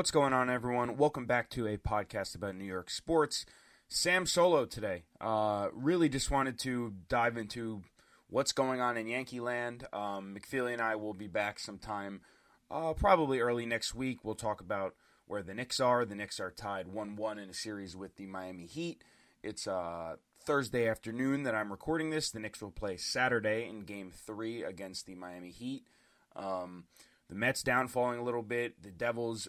What's going on, everyone? Welcome back to a podcast about New York sports. Sam Solo today. Uh, really just wanted to dive into what's going on in Yankee land. Um, McFeely and I will be back sometime, uh, probably early next week. We'll talk about where the Knicks are. The Knicks are tied 1 1 in a series with the Miami Heat. It's uh, Thursday afternoon that I'm recording this. The Knicks will play Saturday in game three against the Miami Heat. Um, the Mets down falling a little bit. The Devils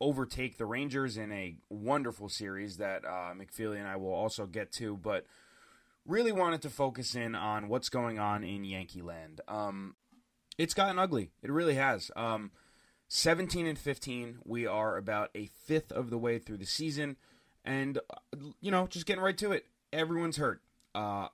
overtake the Rangers in a wonderful series that uh, McFeely and I will also get to, but really wanted to focus in on what's going on in Yankee land. Um, it's gotten ugly. It really has. Um, 17 and 15. We are about a fifth of the way through the season, and uh, you know, just getting right to it. Everyone's hurt. Uh,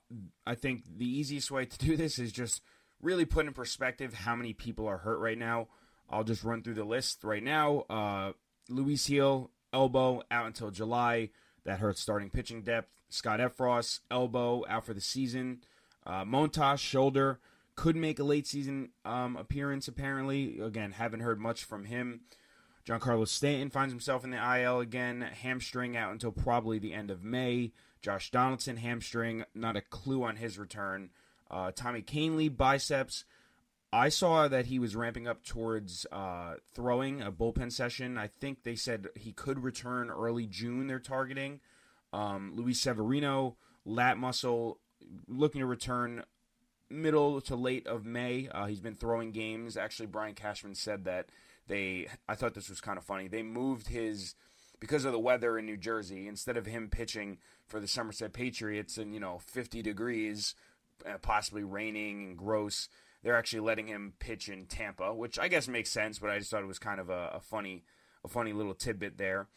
I think the easiest way to do this is just really put in perspective how many people are hurt right now. I'll just run through the list right now. Uh, Luis Gil, elbow out until July. That hurts starting pitching depth. Scott Effross, elbow out for the season. Uh, Montas, shoulder, could make a late season um, appearance apparently. Again, haven't heard much from him. Giancarlo Stanton finds himself in the IL again. Hamstring out until probably the end of May. Josh Donaldson, hamstring, not a clue on his return. Uh, Tommy Kahnle, biceps. I saw that he was ramping up towards uh, throwing a bullpen session. I think they said he could return early June. They're targeting. Um, Luis Severino, lat muscle, looking to return middle to late of May. Uh, he's been throwing games. Actually, Brian Cashman said that they. I thought this was kind of funny. They moved his because of the weather in New Jersey. Instead of him pitching for the Somerset Patriots in you know 50 degrees, uh, possibly raining and gross they're actually letting him pitch in Tampa, which I guess makes sense, but I just thought it was kind of a, a funny, a funny little tidbit there.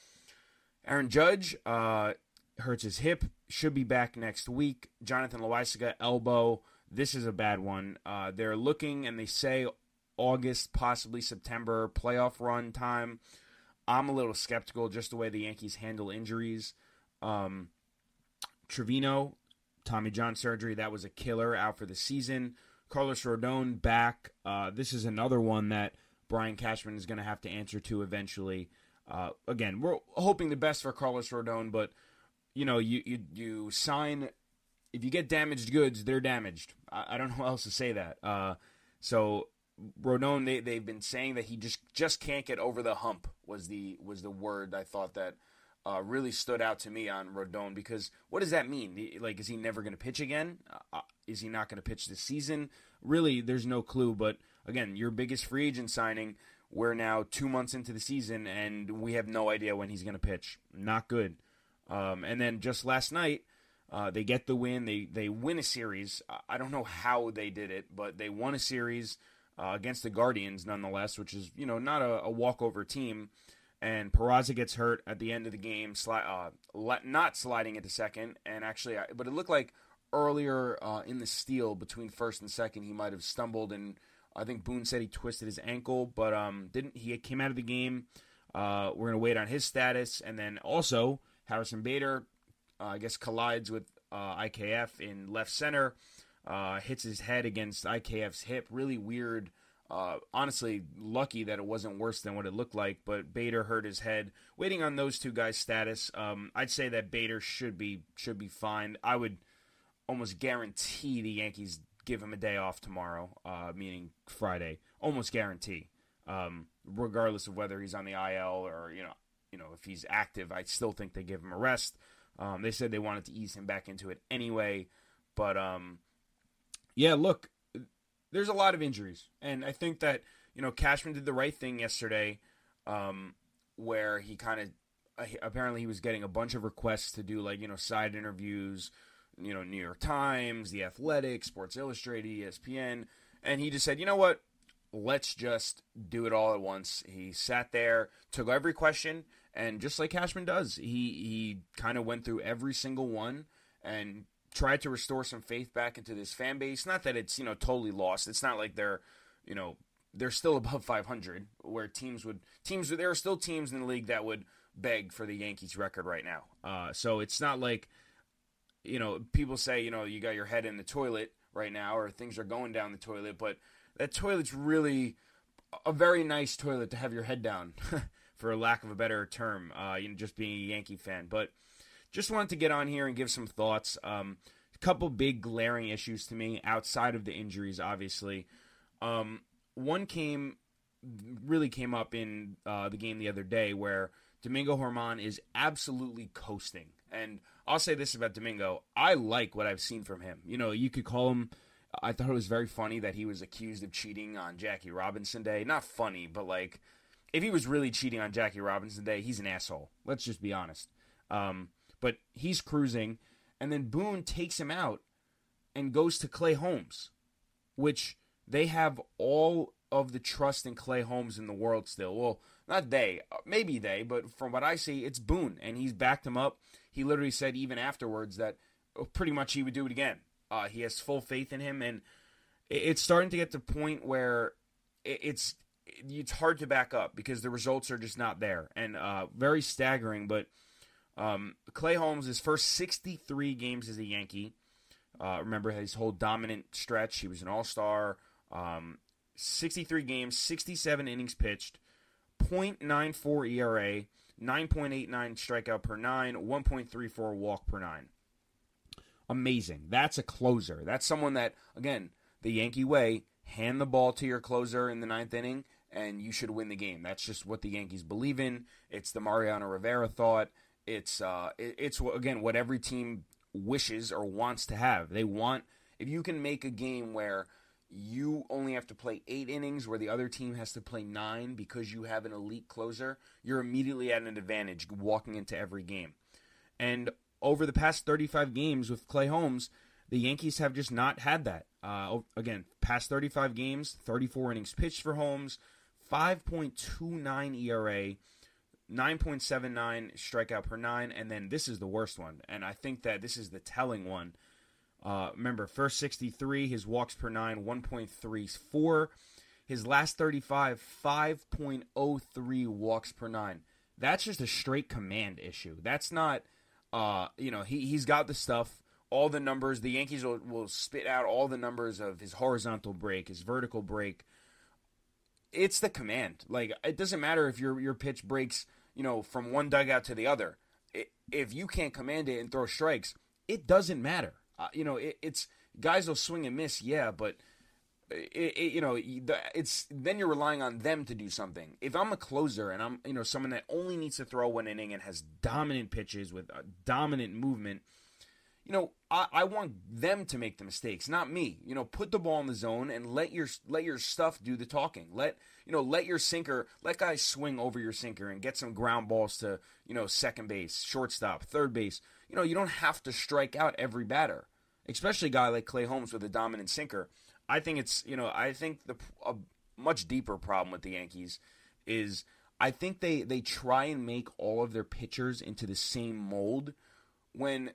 Aaron Judge uh, hurts his hip, should be back next week. Jonathan Loaisiga elbow. This is a bad one. Uh, they're looking and they say August, possibly September playoff run time. I'm a little skeptical just the way the Yankees handle injuries. Um, Trevino, Tommy John surgery, that was a killer out for the season. Carlos Rodon back. Uh, this is another one that Brian Cashman is going to have to answer to eventually. Uh, again, we're hoping the best for Carlos Rodon, but you know, you you, you sign if you get damaged goods, they're damaged. I, I don't know how else to say that. Uh, so Rodon, they they've been saying that he just just can't get over the hump was the was the word I thought that uh, really stood out to me on Rodon because what does that mean? Like, is he never going to pitch again? Uh, is he not going to pitch this season? Really, there's no clue. But again, your biggest free agent signing, we're now two months into the season and we have no idea when he's going to pitch. Not good. Um, and then just last night, uh, they get the win. They they win a series. I don't know how they did it, but they won a series uh, against the Guardians, nonetheless, which is you know not a, a walkover team and Peraza gets hurt at the end of the game, sli- uh, not sliding into second, and actually, but it looked like earlier uh, in the steal between first and second, he might have stumbled, and I think Boone said he twisted his ankle, but um, didn't. He came out of the game. Uh, we're gonna wait on his status, and then also Harrison Bader, uh, I guess, collides with uh, IKF in left center, uh, hits his head against IKF's hip. Really weird uh, honestly, lucky that it wasn't worse than what it looked like, but Bader hurt his head. Waiting on those two guys' status. Um, I'd say that Bader should be should be fine. I would almost guarantee the Yankees give him a day off tomorrow, uh, meaning Friday. Almost guarantee, um, regardless of whether he's on the IL or you know you know if he's active. I still think they give him a rest. Um, they said they wanted to ease him back into it anyway, but um, yeah, look, there's a lot of injuries, and I think that you know Cashman did the right thing yesterday, um, where he kind of uh, apparently he was getting a bunch of requests to do like you know side interviews, you know New York Times, The Athletic, Sports Illustrated, ESPN, and he just said, you know what, let's just do it all at once. He sat there, took every question, and just like Cashman does, he he kind of went through every single one and tried to restore some faith back into this fan base. Not that it's you know totally lost. It's not like they're you know they're still above 500 where teams would teams there are still teams in the league that would beg for the Yankees record right now. Uh, so it's not like you know people say you know you got your head in the toilet right now or things are going down the toilet, but that toilet's really a very nice toilet to have your head down for lack of a better term, uh, you know, just being a Yankee fan. But just wanted to get on here and give some thoughts. Um, a couple big glaring issues to me outside of the injuries, obviously. Um, one came really came up in uh, the game the other day where Domingo Germán is absolutely coasting. And I'll say this about Domingo: I like what I've seen from him. You know, you could call him. I thought it was very funny that he was accused of cheating on Jackie Robinson Day. Not funny, but like, if he was really cheating on Jackie Robinson Day, he's an asshole. Let's just be honest. Um, but he's cruising, and then Boone takes him out and goes to Clay Holmes, which they have all of the trust in Clay Holmes in the world still. Well, not they, uh, maybe they, but from what I see, it's Boone, and he's backed him up. He literally said even afterwards that uh, pretty much he would do it again. Uh, he has full faith in him, and it's starting to get to the point where it's it's hard to back up because the results are just not there, and uh, very staggering. But um, Clay Holmes, his first 63 games as a Yankee. Uh, remember his whole dominant stretch. He was an All Star. Um, 63 games, 67 innings pitched, 0.94 ERA, 9.89 strikeout per nine, 1.34 walk per nine. Amazing. That's a closer. That's someone that, again, the Yankee way, hand the ball to your closer in the ninth inning, and you should win the game. That's just what the Yankees believe in. It's the Mariano Rivera thought. It's uh, it's again what every team wishes or wants to have. They want if you can make a game where you only have to play eight innings where the other team has to play nine because you have an elite closer, you're immediately at an advantage walking into every game. And over the past 35 games with Clay Holmes, the Yankees have just not had that. Uh, again, past 35 games, 34 innings pitched for Holmes, 5.29 ERA, 9.79 strikeout per nine, and then this is the worst one. And I think that this is the telling one uh, remember, first 63, his walks per nine, 1.34. His last 35, 5.03 walks per nine. That's just a straight command issue. That's not, uh, you know, he, he's got the stuff, all the numbers. The Yankees will, will spit out all the numbers of his horizontal break, his vertical break. It's the command. Like, it doesn't matter if your, your pitch breaks, you know, from one dugout to the other. It, if you can't command it and throw strikes, it doesn't matter. Uh, you know, it, it's guys will swing and miss, yeah, but it, it, you know, it's then you're relying on them to do something. If I'm a closer and I'm, you know, someone that only needs to throw one inning and has dominant pitches with a dominant movement, you know, I, I want them to make the mistakes, not me. You know, put the ball in the zone and let your let your stuff do the talking. Let you know, let your sinker, let guys swing over your sinker and get some ground balls to you know second base, shortstop, third base you know, you don't have to strike out every batter, especially a guy like Clay Holmes with a dominant sinker. I think it's, you know, I think the a much deeper problem with the Yankees is I think they they try and make all of their pitchers into the same mold when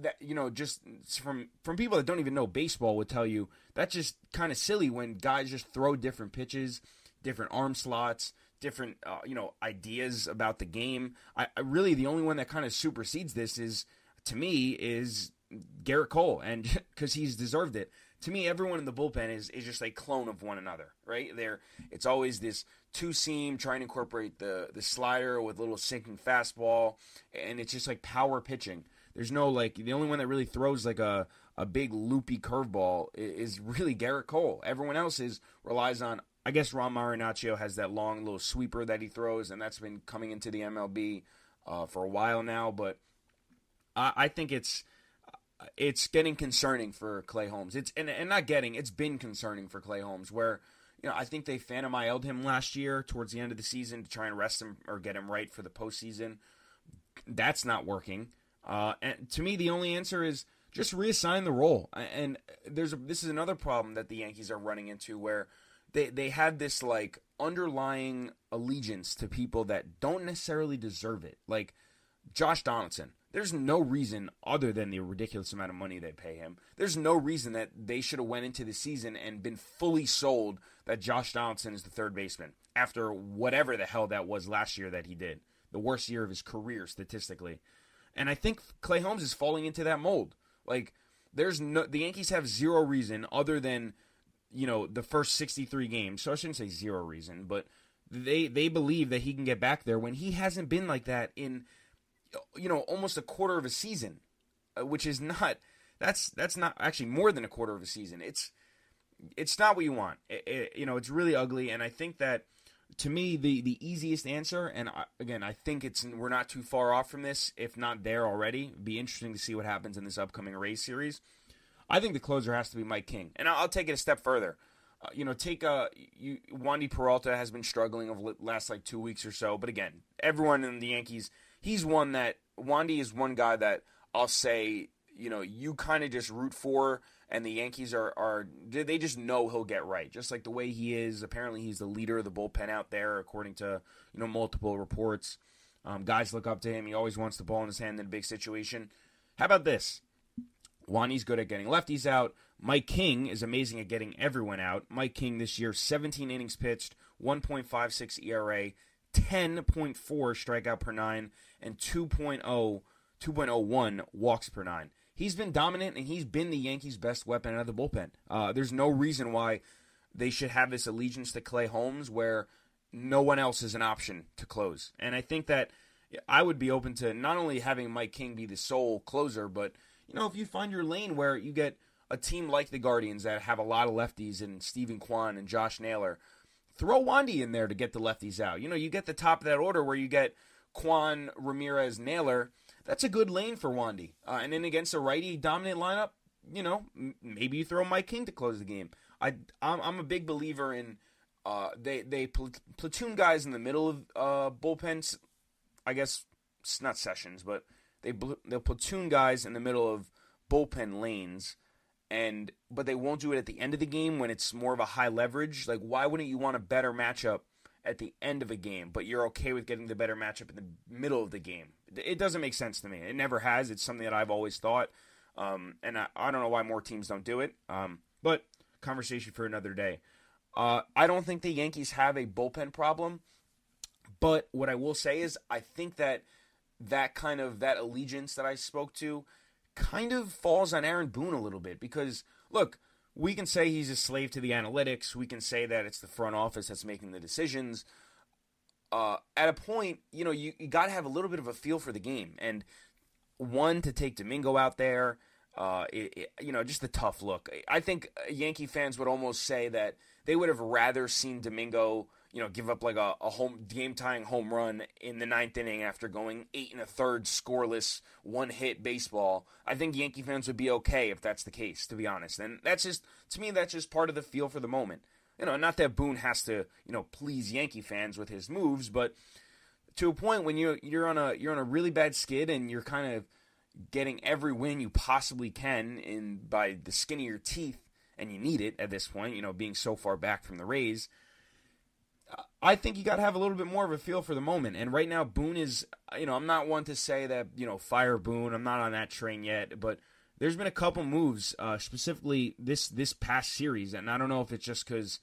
that you know just from from people that don't even know baseball would tell you that's just kind of silly when guys just throw different pitches, different arm slots, different uh, you know ideas about the game. I, I really the only one that kind of supersedes this is to me is Gerrit Cole, and because he's deserved it. To me, everyone in the bullpen is, is just a clone of one another, right? There, it's always this two seam trying to incorporate the the slider with a little sinking fastball, and it's just like power pitching. There's no like the only one that really throws like a a big loopy curveball is really Gerrit Cole. Everyone else is relies on I guess Ron Marinaccio has that long little sweeper that he throws, and that's been coming into the MLB uh, for a while now. But I, I, think it's it's getting concerning for Clay Holmes. It's and, and not getting it's been concerning for Clay Holmes where you know I think they Phantom IL'd him last year towards the end of the season to try and rest him or get him right for the postseason. That's not working. Uh, and to me, the only answer is just reassign the role. And there's a, this is another problem that the Yankees are running into where they they had this like underlying allegiance to people that don't necessarily deserve it. Like Josh Donaldson. There's no reason other than the ridiculous amount of money they pay him. There's no reason that they should have went into the season and been fully sold that Josh Donaldson is the third baseman after whatever the hell that was last year that he did. The worst year of his career statistically. And I think Clay Holmes is falling into that mold. Like there's no the Yankees have zero reason other than you know, the first 63 games. So I shouldn't say zero reason, but they they believe that he can get back there when he hasn't been like that in you know almost a quarter of a season, uh, which is not that's that's not actually more than a quarter of a season. It's it's not what you want. It, it, you know, it's really ugly, and I think that to me the the easiest answer, and I, again, I think it's we're not too far off from this, if not there already. It'd be interesting to see what happens in this upcoming Rays series. I think the closer has to be Mike King, and I'll, take it a step further. Uh, you know, take a you, Wandy Peralta has been struggling over the last like two weeks or so, but again, everyone in the Yankees, he's one that Wandy is one guy that I'll say, you know, you kind of just root for and the Yankees are are they just know he'll get right, just like the way he is. Apparently, he's the leader of the bullpen out there, according to you know multiple reports. Um, guys look up to him. He always wants the ball in his hand in a big situation. How about this? Wandy's good at getting lefties out. Mike King is amazing at getting everyone out. Mike King this year, 17 innings pitched, 1.56 ERA, 10.4 strikeout per nine, and 2.0 2.01 walks per nine he's been dominant and he's been the Yankees' best weapon out of the bullpen. Uh, there's no reason why they should have this allegiance to Clay Holmes where no one else is an option to close. And I think that I would be open to not only having Mike King be the sole closer, but you know if you find your lane where you get a team like the Guardians that have a lot of lefties and Steven Kwan and Josh Naylor, throw Wandy in there to get the lefties out. You know you get the top of that order where you get Kwan, Ramirez, Naylor that's a good lane for Wandy. Uh, and then against a righty dominant lineup, you know, m- maybe you throw Mike King to close the game. I I'm, I'm a big believer in uh, they they pl- platoon guys in the middle of uh, bullpens. I guess it's not sessions, but they bl- they'll platoon guys in the middle of bullpen lanes, and but they won't do it at the end of the game when it's more of a high leverage. Like, why wouldn't you want a better matchup at the end of a game, but you're okay with getting the better matchup in the middle of the game. It doesn't make sense to me. It never has. It's something that I've always thought, um, and I, I, don't know why more teams don't do it. Um, but conversation for another day. Uh, I don't think the Yankees have a bullpen problem, but what I will say is I think that that kind of that allegiance that I spoke to kind of falls on Aaron Boone a little bit because look we can say he's a slave to the analytics. We can say that it's the front office that's making the decisions. Uh, at a point, you know, you, you got to have a little bit of a feel for the game. And one, to take Domingo out there, uh, it, it, you know, just a tough look. I think Yankee fans would almost say that they would have rather seen Domingo you know, give up like a, a home game tying home run in the ninth inning after going eight and a third scoreless one hit baseball. I think Yankee fans would be okay if that's the case, to be honest. And that's just to me that's just part of the feel for the moment. You know, not that Boone has to, you know, please Yankee fans with his moves, but to a point when you you're on a you're on a really bad skid and you're kind of getting every win you possibly can in by the skin of your teeth and you need it at this point, you know, being so far back from the Rays I think you got to have a little bit more of a feel for the moment. And right now, Boone is, you know, I'm not one to say that, you know, fire Boone. I'm not on that train yet, but there's been a couple moves, uh, specifically this this past series, and I don't know if it's just because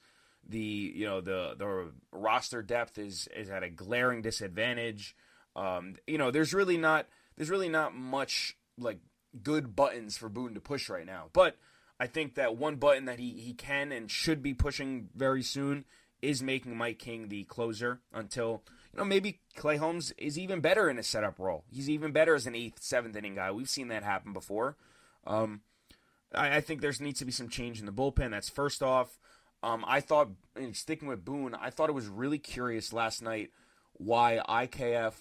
the you know the the roster depth is is at a glaring disadvantage. Um, you know, there's really not there's really not much like good buttons for Boone to push right now, but. I think that one button that he, he can and should be pushing very soon is making Mike King the closer until you know maybe Clay Holmes is even better in a setup role. He's even better as an eighth, seventh inning guy. We've seen that happen before. Um, I, I, think there needs to be some change in the bullpen. That's first off. Um, I thought, sticking with Boone, I thought it was really curious last night why IKF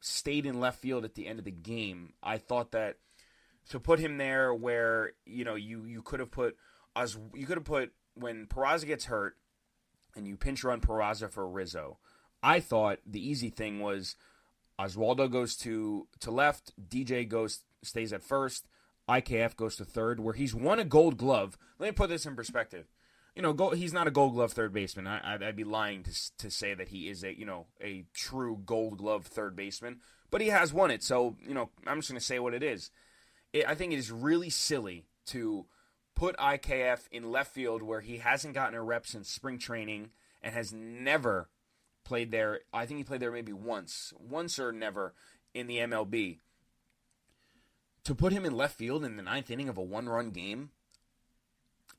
stayed in left field at the end of the game. I thought that to put him there where you know you you could have put as you could have put when Peraza gets hurt and you pinch run Peraza for Rizzo. I thought the easy thing was Oswaldo goes to to left, DJ goes stays at first, IKF goes to third, where he's won a Gold Glove. Let me put this in perspective. You know, go, he's not a Gold Glove third baseman. I, would be lying to to say that he is a you know a true Gold Glove third baseman, but he has won it. So you know, I'm just going to say what it is. It, I think it is really silly to put IKF in left field where he hasn't gotten a rep since spring training and has never played there. I think he played there maybe once, once or never in the MLB. To put him in left field in the ninth inning of a one-run game,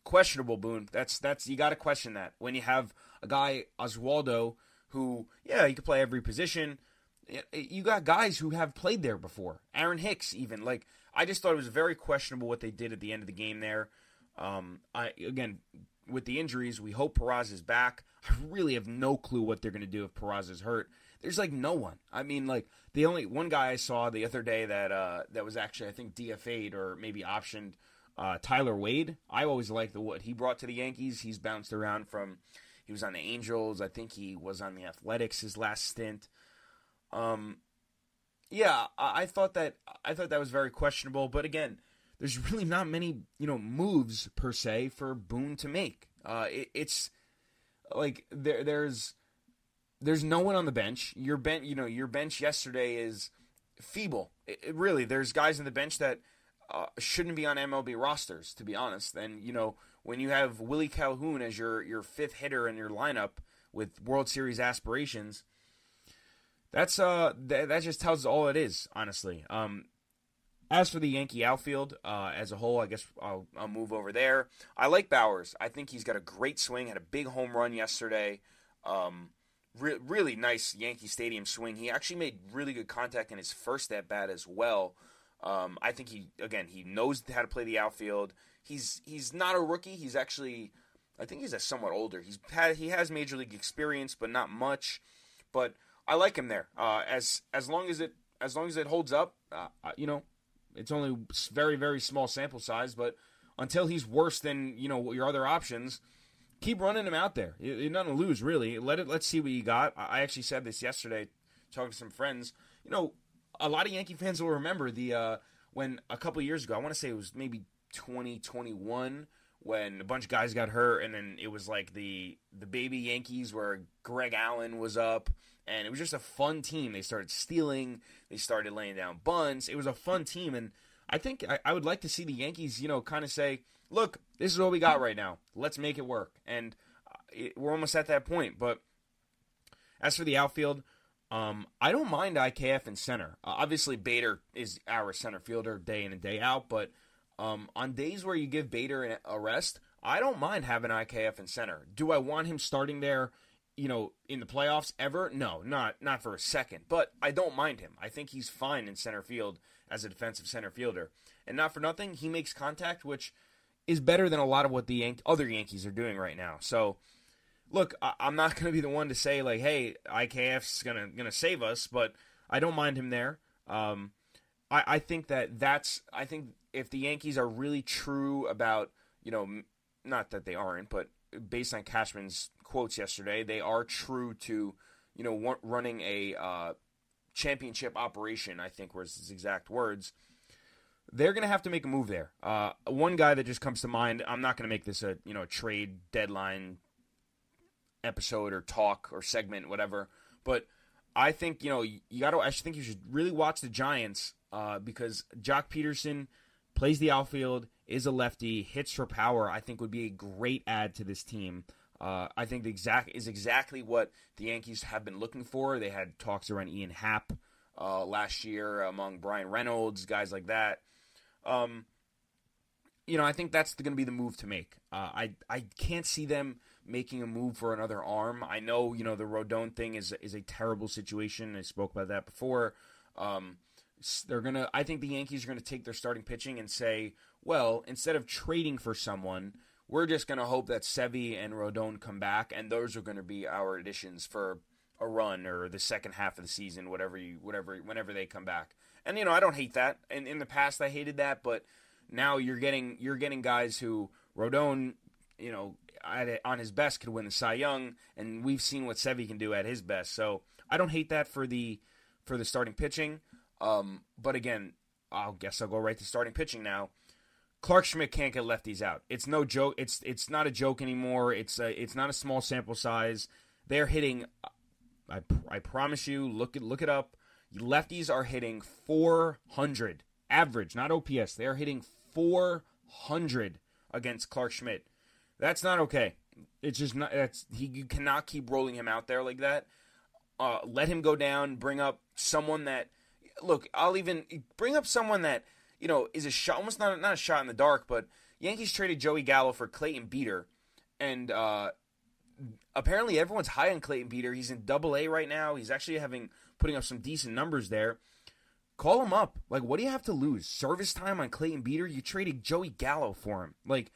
questionable. Boone, that's that's you got to question that when you have a guy Oswaldo who, yeah, he could play every position. You got guys who have played there before. Aaron Hicks, even like I just thought it was very questionable what they did at the end of the game there. Um, I again with the injuries, we hope Peraza is back. I really have no clue what they're going to do if Peraza is hurt. There's like no one. I mean, like the only one guy I saw the other day that uh, that was actually I think DFA'd or maybe optioned uh, Tyler Wade. I always liked the what he brought to the Yankees. He's bounced around from he was on the Angels. I think he was on the Athletics his last stint. Um, yeah, I, I thought that I thought that was very questionable. But again, there's really not many you know moves per se for Boone to make. Uh, it, it's like there there's there's no one on the bench. Your bench, you know, your bench yesterday is feeble. It, it really, there's guys in the bench that uh, shouldn't be on MLB rosters, to be honest. And you know, when you have Willie Calhoun as your your fifth hitter in your lineup with World Series aspirations, that's uh th- that just tells all it is, honestly. Um, as for the Yankee outfield uh, as a whole, I guess I'll, I'll move over there. I like Bowers. I think he's got a great swing. Had a big home run yesterday. Um, re- really nice Yankee Stadium swing. He actually made really good contact in his first at bat as well. Um, I think he again he knows how to play the outfield. He's he's not a rookie. He's actually I think he's a somewhat older. He's had he has major league experience, but not much. But I like him there. Uh, as as long as it as long as it holds up, uh, you know, it's only very very small sample size, but until he's worse than you know your other options, keep running him out there. You're not gonna lose, really. Let it. Let's see what you got. I actually said this yesterday, talking to some friends. You know, a lot of Yankee fans will remember the uh, when a couple years ago. I want to say it was maybe 2021 when a bunch of guys got hurt, and then it was like the the baby Yankees where Greg Allen was up, and it was just a fun team. They started stealing, they started laying down bunts. It was a fun team, and I think I, I would like to see the Yankees, you know, kind of say, look, this is what we got right now. Let's make it work. And uh, it, we're almost at that point. But as for the outfield, um, I don't mind IKF in center. Uh, obviously, Bader is our center fielder day in and day out. But um, on days where you give Bader a rest, I don't mind having IKF in center. Do I want him starting there? You know, in the playoffs ever? No, not not for a second. But I don't mind him. I think he's fine in center field as a defensive center fielder. And not for nothing, he makes contact, which is better than a lot of what the Yan- other Yankees are doing right now. So, look, I- am not going to be the one to say like, "Hey, IKF's gonna gonna save us," but I don't mind him there. Um, I, I think that that's I think if the Yankees are really true about you know, not that they aren't, but based on Cashman's quotes yesterday, they are true to you know running a uh, championship operation. I think was his exact words they're going to have to make a move there. Uh, one guy that just comes to mind. I'm not going to make this a you know a trade deadline episode or talk or segment, whatever. But I think you know you got to. I think you should really watch the Giants uh, because Joc Pederson plays the outfield, is a lefty, hits for power. I think would be a great add to this team. Uh, I think the exact is exactly what the Yankees have been looking for. They had talks around Ian Happ uh, last year among Bryan Reynolds, guys like that. Um, you know, I think that's going to be the move to make. Uh, I I can't see them making a move for another arm. I know you know the Rodon thing is is a terrible situation. I spoke about that before. Um, they're gonna. I think the Yankees are gonna take their starting pitching and say, well, instead of trading for someone, we're just gonna hope that Sevy and Rodon come back, and those are gonna be our additions for a run or the second half of the season, whatever you, whatever, whenever they come back. And you know, I don't hate that. And in the past, I hated that, but now you're getting you're getting guys who Rodon, you know, on his best could win the Cy Young, and we've seen what Sevy can do at his best. So I don't hate that for the for the starting pitching. Um, but again, I'll guess I'll go right to starting pitching now. Clarke Schmidt can't get lefties out. It's no joke. It's it's not a joke anymore. It's a, it's not a small sample size. They're hitting. I, I promise you. Look it look it up lefties are hitting 400 average, not OPS. They're hitting 400 against Clarke Schmidt. That's not okay. It's just not. That's he. You cannot keep rolling him out there like that. Uh, let him go down. Bring up someone that. Look, I'll even bring up someone that you know is a shot. Almost not not a shot in the dark, but Yankees traded Joey Gallo for Clayton Beeter, and uh, apparently everyone's high on Clayton Beeter. He's in Double A right now. He's actually having putting up some decent numbers there. Call him up. Like, what do you have to lose? Service time on Clayton Beeter? You traded Joey Gallo for him. Like,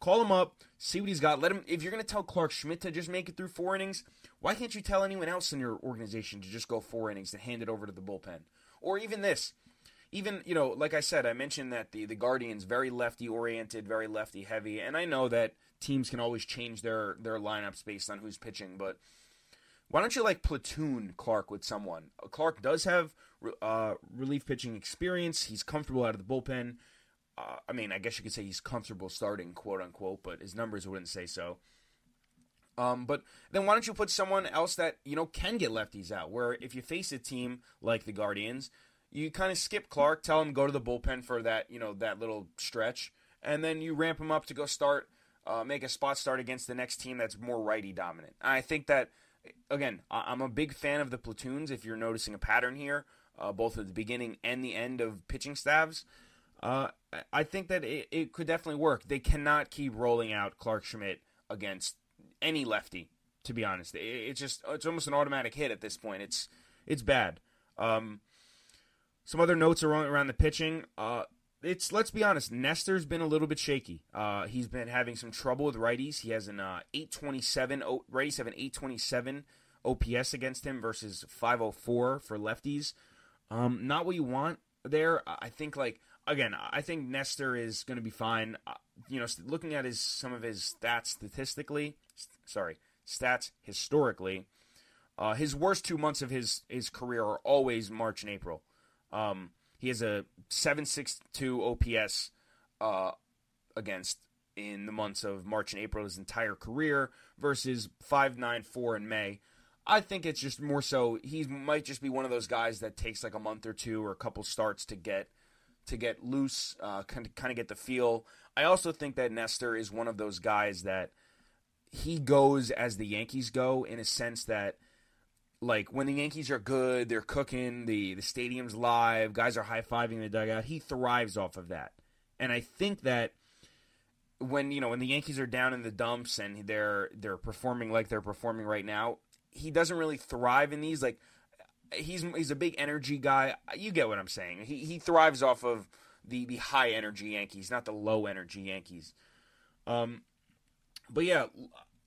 call him up, see what he's got. Let him. If you're going to tell Clarke Schmidt to just make it through four innings, why can't you tell anyone else in your organization to just go four innings and hand it over to the bullpen? Or even this. Even, you know, like I said, I mentioned that the, the Guardians very lefty oriented, very lefty heavy, and I know that teams can always change their, their lineups based on who's pitching, but why don't you like platoon Clarke with someone? Clarke does have uh, relief pitching experience. He's comfortable out of the bullpen. Uh, I mean, I guess you could say he's comfortable starting, quote unquote, but his numbers wouldn't say so. Um, but then why don't you put someone else that you know can get lefties out? Where if you face a team like the Guardians, you kind of skip Clarke, tell him go to the bullpen for that you know that little stretch, and then you ramp him up to go start, uh, make a spot start against the next team that's more righty dominant. I think that again, I'm a big fan of the platoons. If you're noticing a pattern here, uh, both at the beginning and the end of pitching staffs. Uh, I think that it, it could definitely work. They cannot keep rolling out Clarke Schmidt against any lefty. To be honest, it, it's just it's almost an automatic hit at this point. It's it's bad. Um, some other notes around, around the pitching. Uh, it's let's be honest. Nestor's been a little bit shaky. Uh, he's been having some trouble with righties. He has an uh, 827 oh, righties have an 827 OPS against him versus 504 for lefties. Um, not what you want there. I think like again, I think Nestor is going to be fine. Uh, you know, looking at his some of his stats statistically, st- sorry, stats historically, uh, his worst two months of his his career are always March and April. Um, he has a 7.62 OPS uh, against in the months of March and April his entire career versus 5.94 in May. I think it's just more so he might just be one of those guys that takes like a month or two or a couple starts to get to get loose, uh, kind of kind of get the feel. I also think that Nestor is one of those guys that he goes as the Yankees go in a sense that like when the Yankees are good, they're cooking, the the stadium's live, guys are high fiving the dugout. He thrives off of that, and I think that when you know when the Yankees are down in the dumps and they're they're performing like they're performing right now, he doesn't really thrive in these. Like he's he's a big energy guy. You get what I'm saying. He he thrives off of the the high energy Yankees, not the low energy Yankees. Um, but yeah,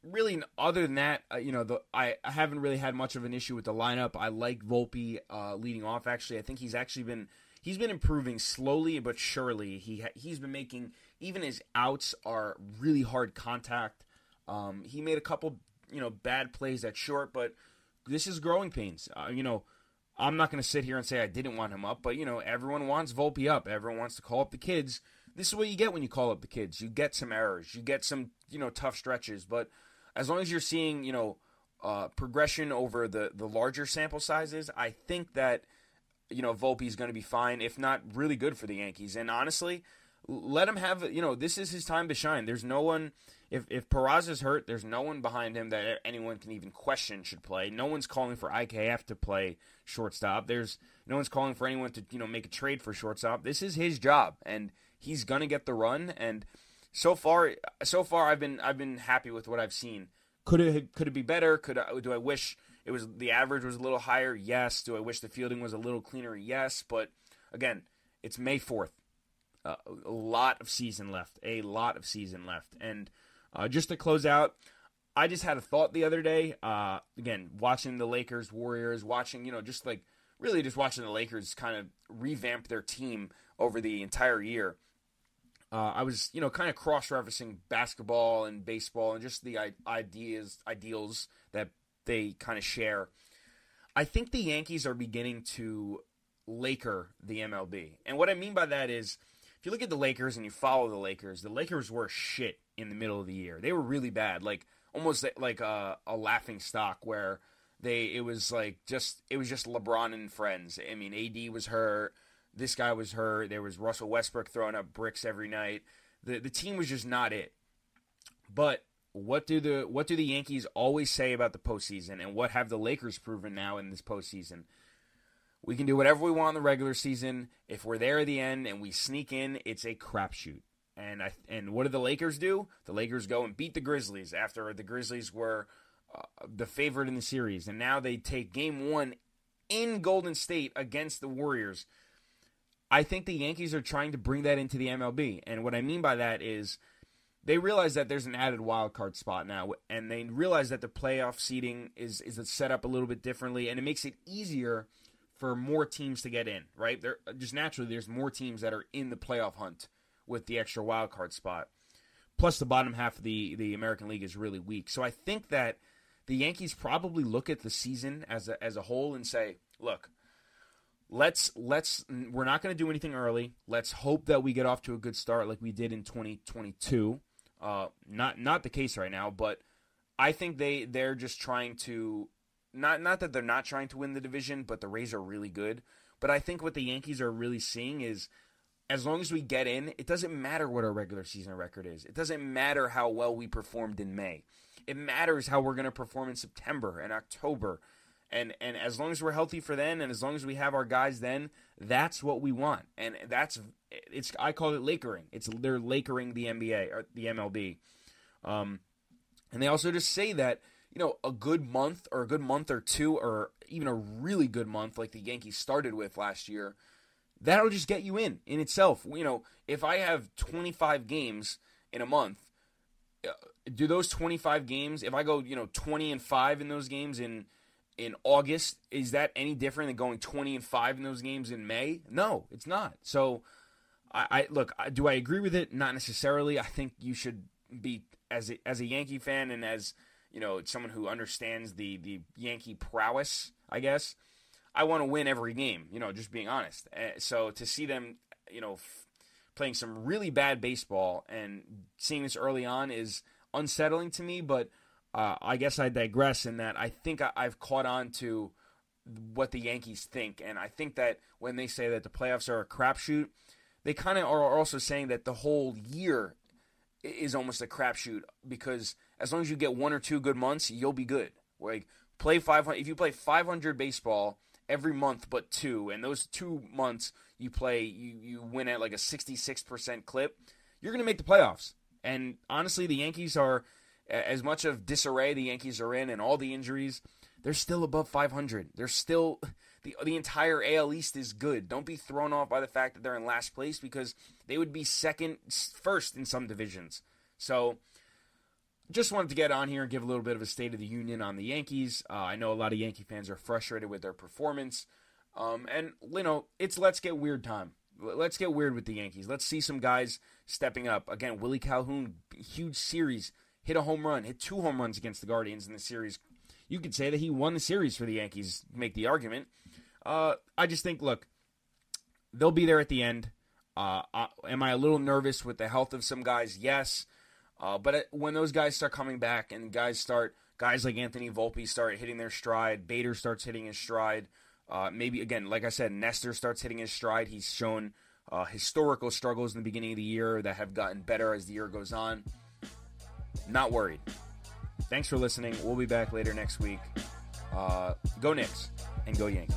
really other than that, uh, you know, the I, I haven't really had much of an issue with the lineup. I like Volpe uh, leading off. Actually, I think he's actually been he's been improving slowly but surely. He he's been making even his outs are really hard contact. Um, he made a couple you know bad plays at short, but this is growing pains. Uh, you know. I'm not going to sit here and say I didn't want him up, but you know everyone wants Volpe up. Everyone wants to call up the kids. This is what you get when you call up the kids. You get some errors. You get some you know tough stretches, but as long as you're seeing, you know, uh, progression over the the larger sample sizes, I think that you know Volpe is going to be fine, if not really good for the Yankees. And honestly, let him have. You know, this is his time to shine. There's no one. If if Peraza's hurt, there's no one behind him that anyone can even question should play. No one's calling for IKF to play shortstop. There's no one's calling for anyone to you know make a trade for shortstop. This is his job, and he's gonna get the run. And so far, so far, I've been I've been happy with what I've seen. Could it could it be better? Could I, do I wish it was the average was a little higher? Yes. Do I wish the fielding was a little cleaner? Yes. But again, it's May fourth. Uh, a lot of season left. A lot of season left. And uh, just to close out, I just had a thought the other day. Uh, again, watching the Lakers, Warriors, watching you know just like really just watching the Lakers kind of revamp their team over the entire year uh, I was, you know, kind of cross-referencing basketball and baseball and just the ideas, ideals that they kind of share. I think the Yankees are beginning to Laker the MLB, and what I mean by that is, if you look at the Lakers and you follow the Lakers, the Lakers were shit in the middle of the year. They were really bad, like almost like a, a laughing stock where they it was like just it was just LeBron and friends. I mean, AD was hurt. This guy was hurt. There was Russell Westbrook throwing up bricks every night. The the team was just not it. But what do the what do the Yankees always say about the postseason, and what have the Lakers proven now in this postseason? We can do whatever we want in the regular season. If we're there at the end and we sneak in, it's a crapshoot. And I and what did the Lakers do? The Lakers go and beat the Grizzlies after the Grizzlies were uh, the favorite in the series, and now they take Game One in Golden State against the Warriors. I think the Yankees are trying to bring that into the MLB, and what I mean by that is they realize that there's an added wild card spot now, and they realize that the playoff seeding is is set up a little bit differently, and it makes it easier for more teams to get in. Right? There just naturally there's more teams that are in the playoff hunt with the extra wild card spot. Plus, the bottom half of the the American League is really weak, so I think that the Yankees probably look at the season as a as a whole and say, look. Let's let's we're not going to do anything early. Let's hope that we get off to a good start like we did in 2022 uh, not not the case right now, but I think they they're just trying to not not that they're not trying to win the division, but the Rays are really good. But I think what the Yankees are really seeing is as long as we get in, it doesn't matter what our regular season record is. It doesn't matter how well we performed in May. It matters how we're going to perform in September and October. And and as long as we're healthy for then and as long as we have our guys then, that's what we want. And that's it's I call it Lakering. It's they're Lakering the NBA or the MLB. Um, and they also just say that you know a good month or a good month or two or even a really good month like the Yankees started with last year, that'll just get you in in itself. You know, if I have 25 games in a month, uh, do those 25 games? If I go you know 20 and five in those games in in August, is that any different than going 20 and 5 in those games in May? No, it's not. So I, I look, do I agree with it? Not necessarily. I think you should be as a, as a Yankee fan and as you know someone who understands the the Yankee prowess. I guess I want to win every game. You know, just being honest. Uh, so to see them, you know, f- playing some really bad baseball and seeing this early on is unsettling to me. But uh, I guess I digress in that I think I, I've caught on to what the Yankees think, and I think that when they say that the playoffs are a crapshoot they kind of are also saying that the whole year is almost a crapshoot because as long as you get one or two good months, you'll be good. Like play 500 if you play 500 baseball every month but two and those two months you play you you win at like a 66% clip, you're going to make the playoffs. And honestly, the Yankees are as much of disarray the Yankees are in and all the injuries, they're still above 500. They're still the the entire AL East is good. Don't be thrown off by the fact that they're in last place because they would be second, first in some divisions. So, just wanted to get on here and give a little bit of a state of the union on the Yankees. Uh, I know a lot of Yankee fans are frustrated with their performance, um, and you know it's let's get weird time. Let's get weird with the Yankees. Let's see some guys stepping up. Again, Willie Calhoun, huge series, hit a home run, hit two home runs against the Guardians in the series. You could say that he won the series for the Yankees. Make the argument. Uh, I just think, look, they'll be there at the end. Uh, am I a little nervous with the health of some guys? Yes. Uh, but when those guys start coming back and guys start, guys like Anthony Volpe start hitting their stride, Bader starts hitting his stride. Uh, maybe again, like I said, Nestor starts hitting his stride. He's shown uh, historical struggles in the beginning of the year that have gotten better as the year goes on. Not worried. Thanks for listening. We'll be back later next week. Uh, go Knicks and go Yankees.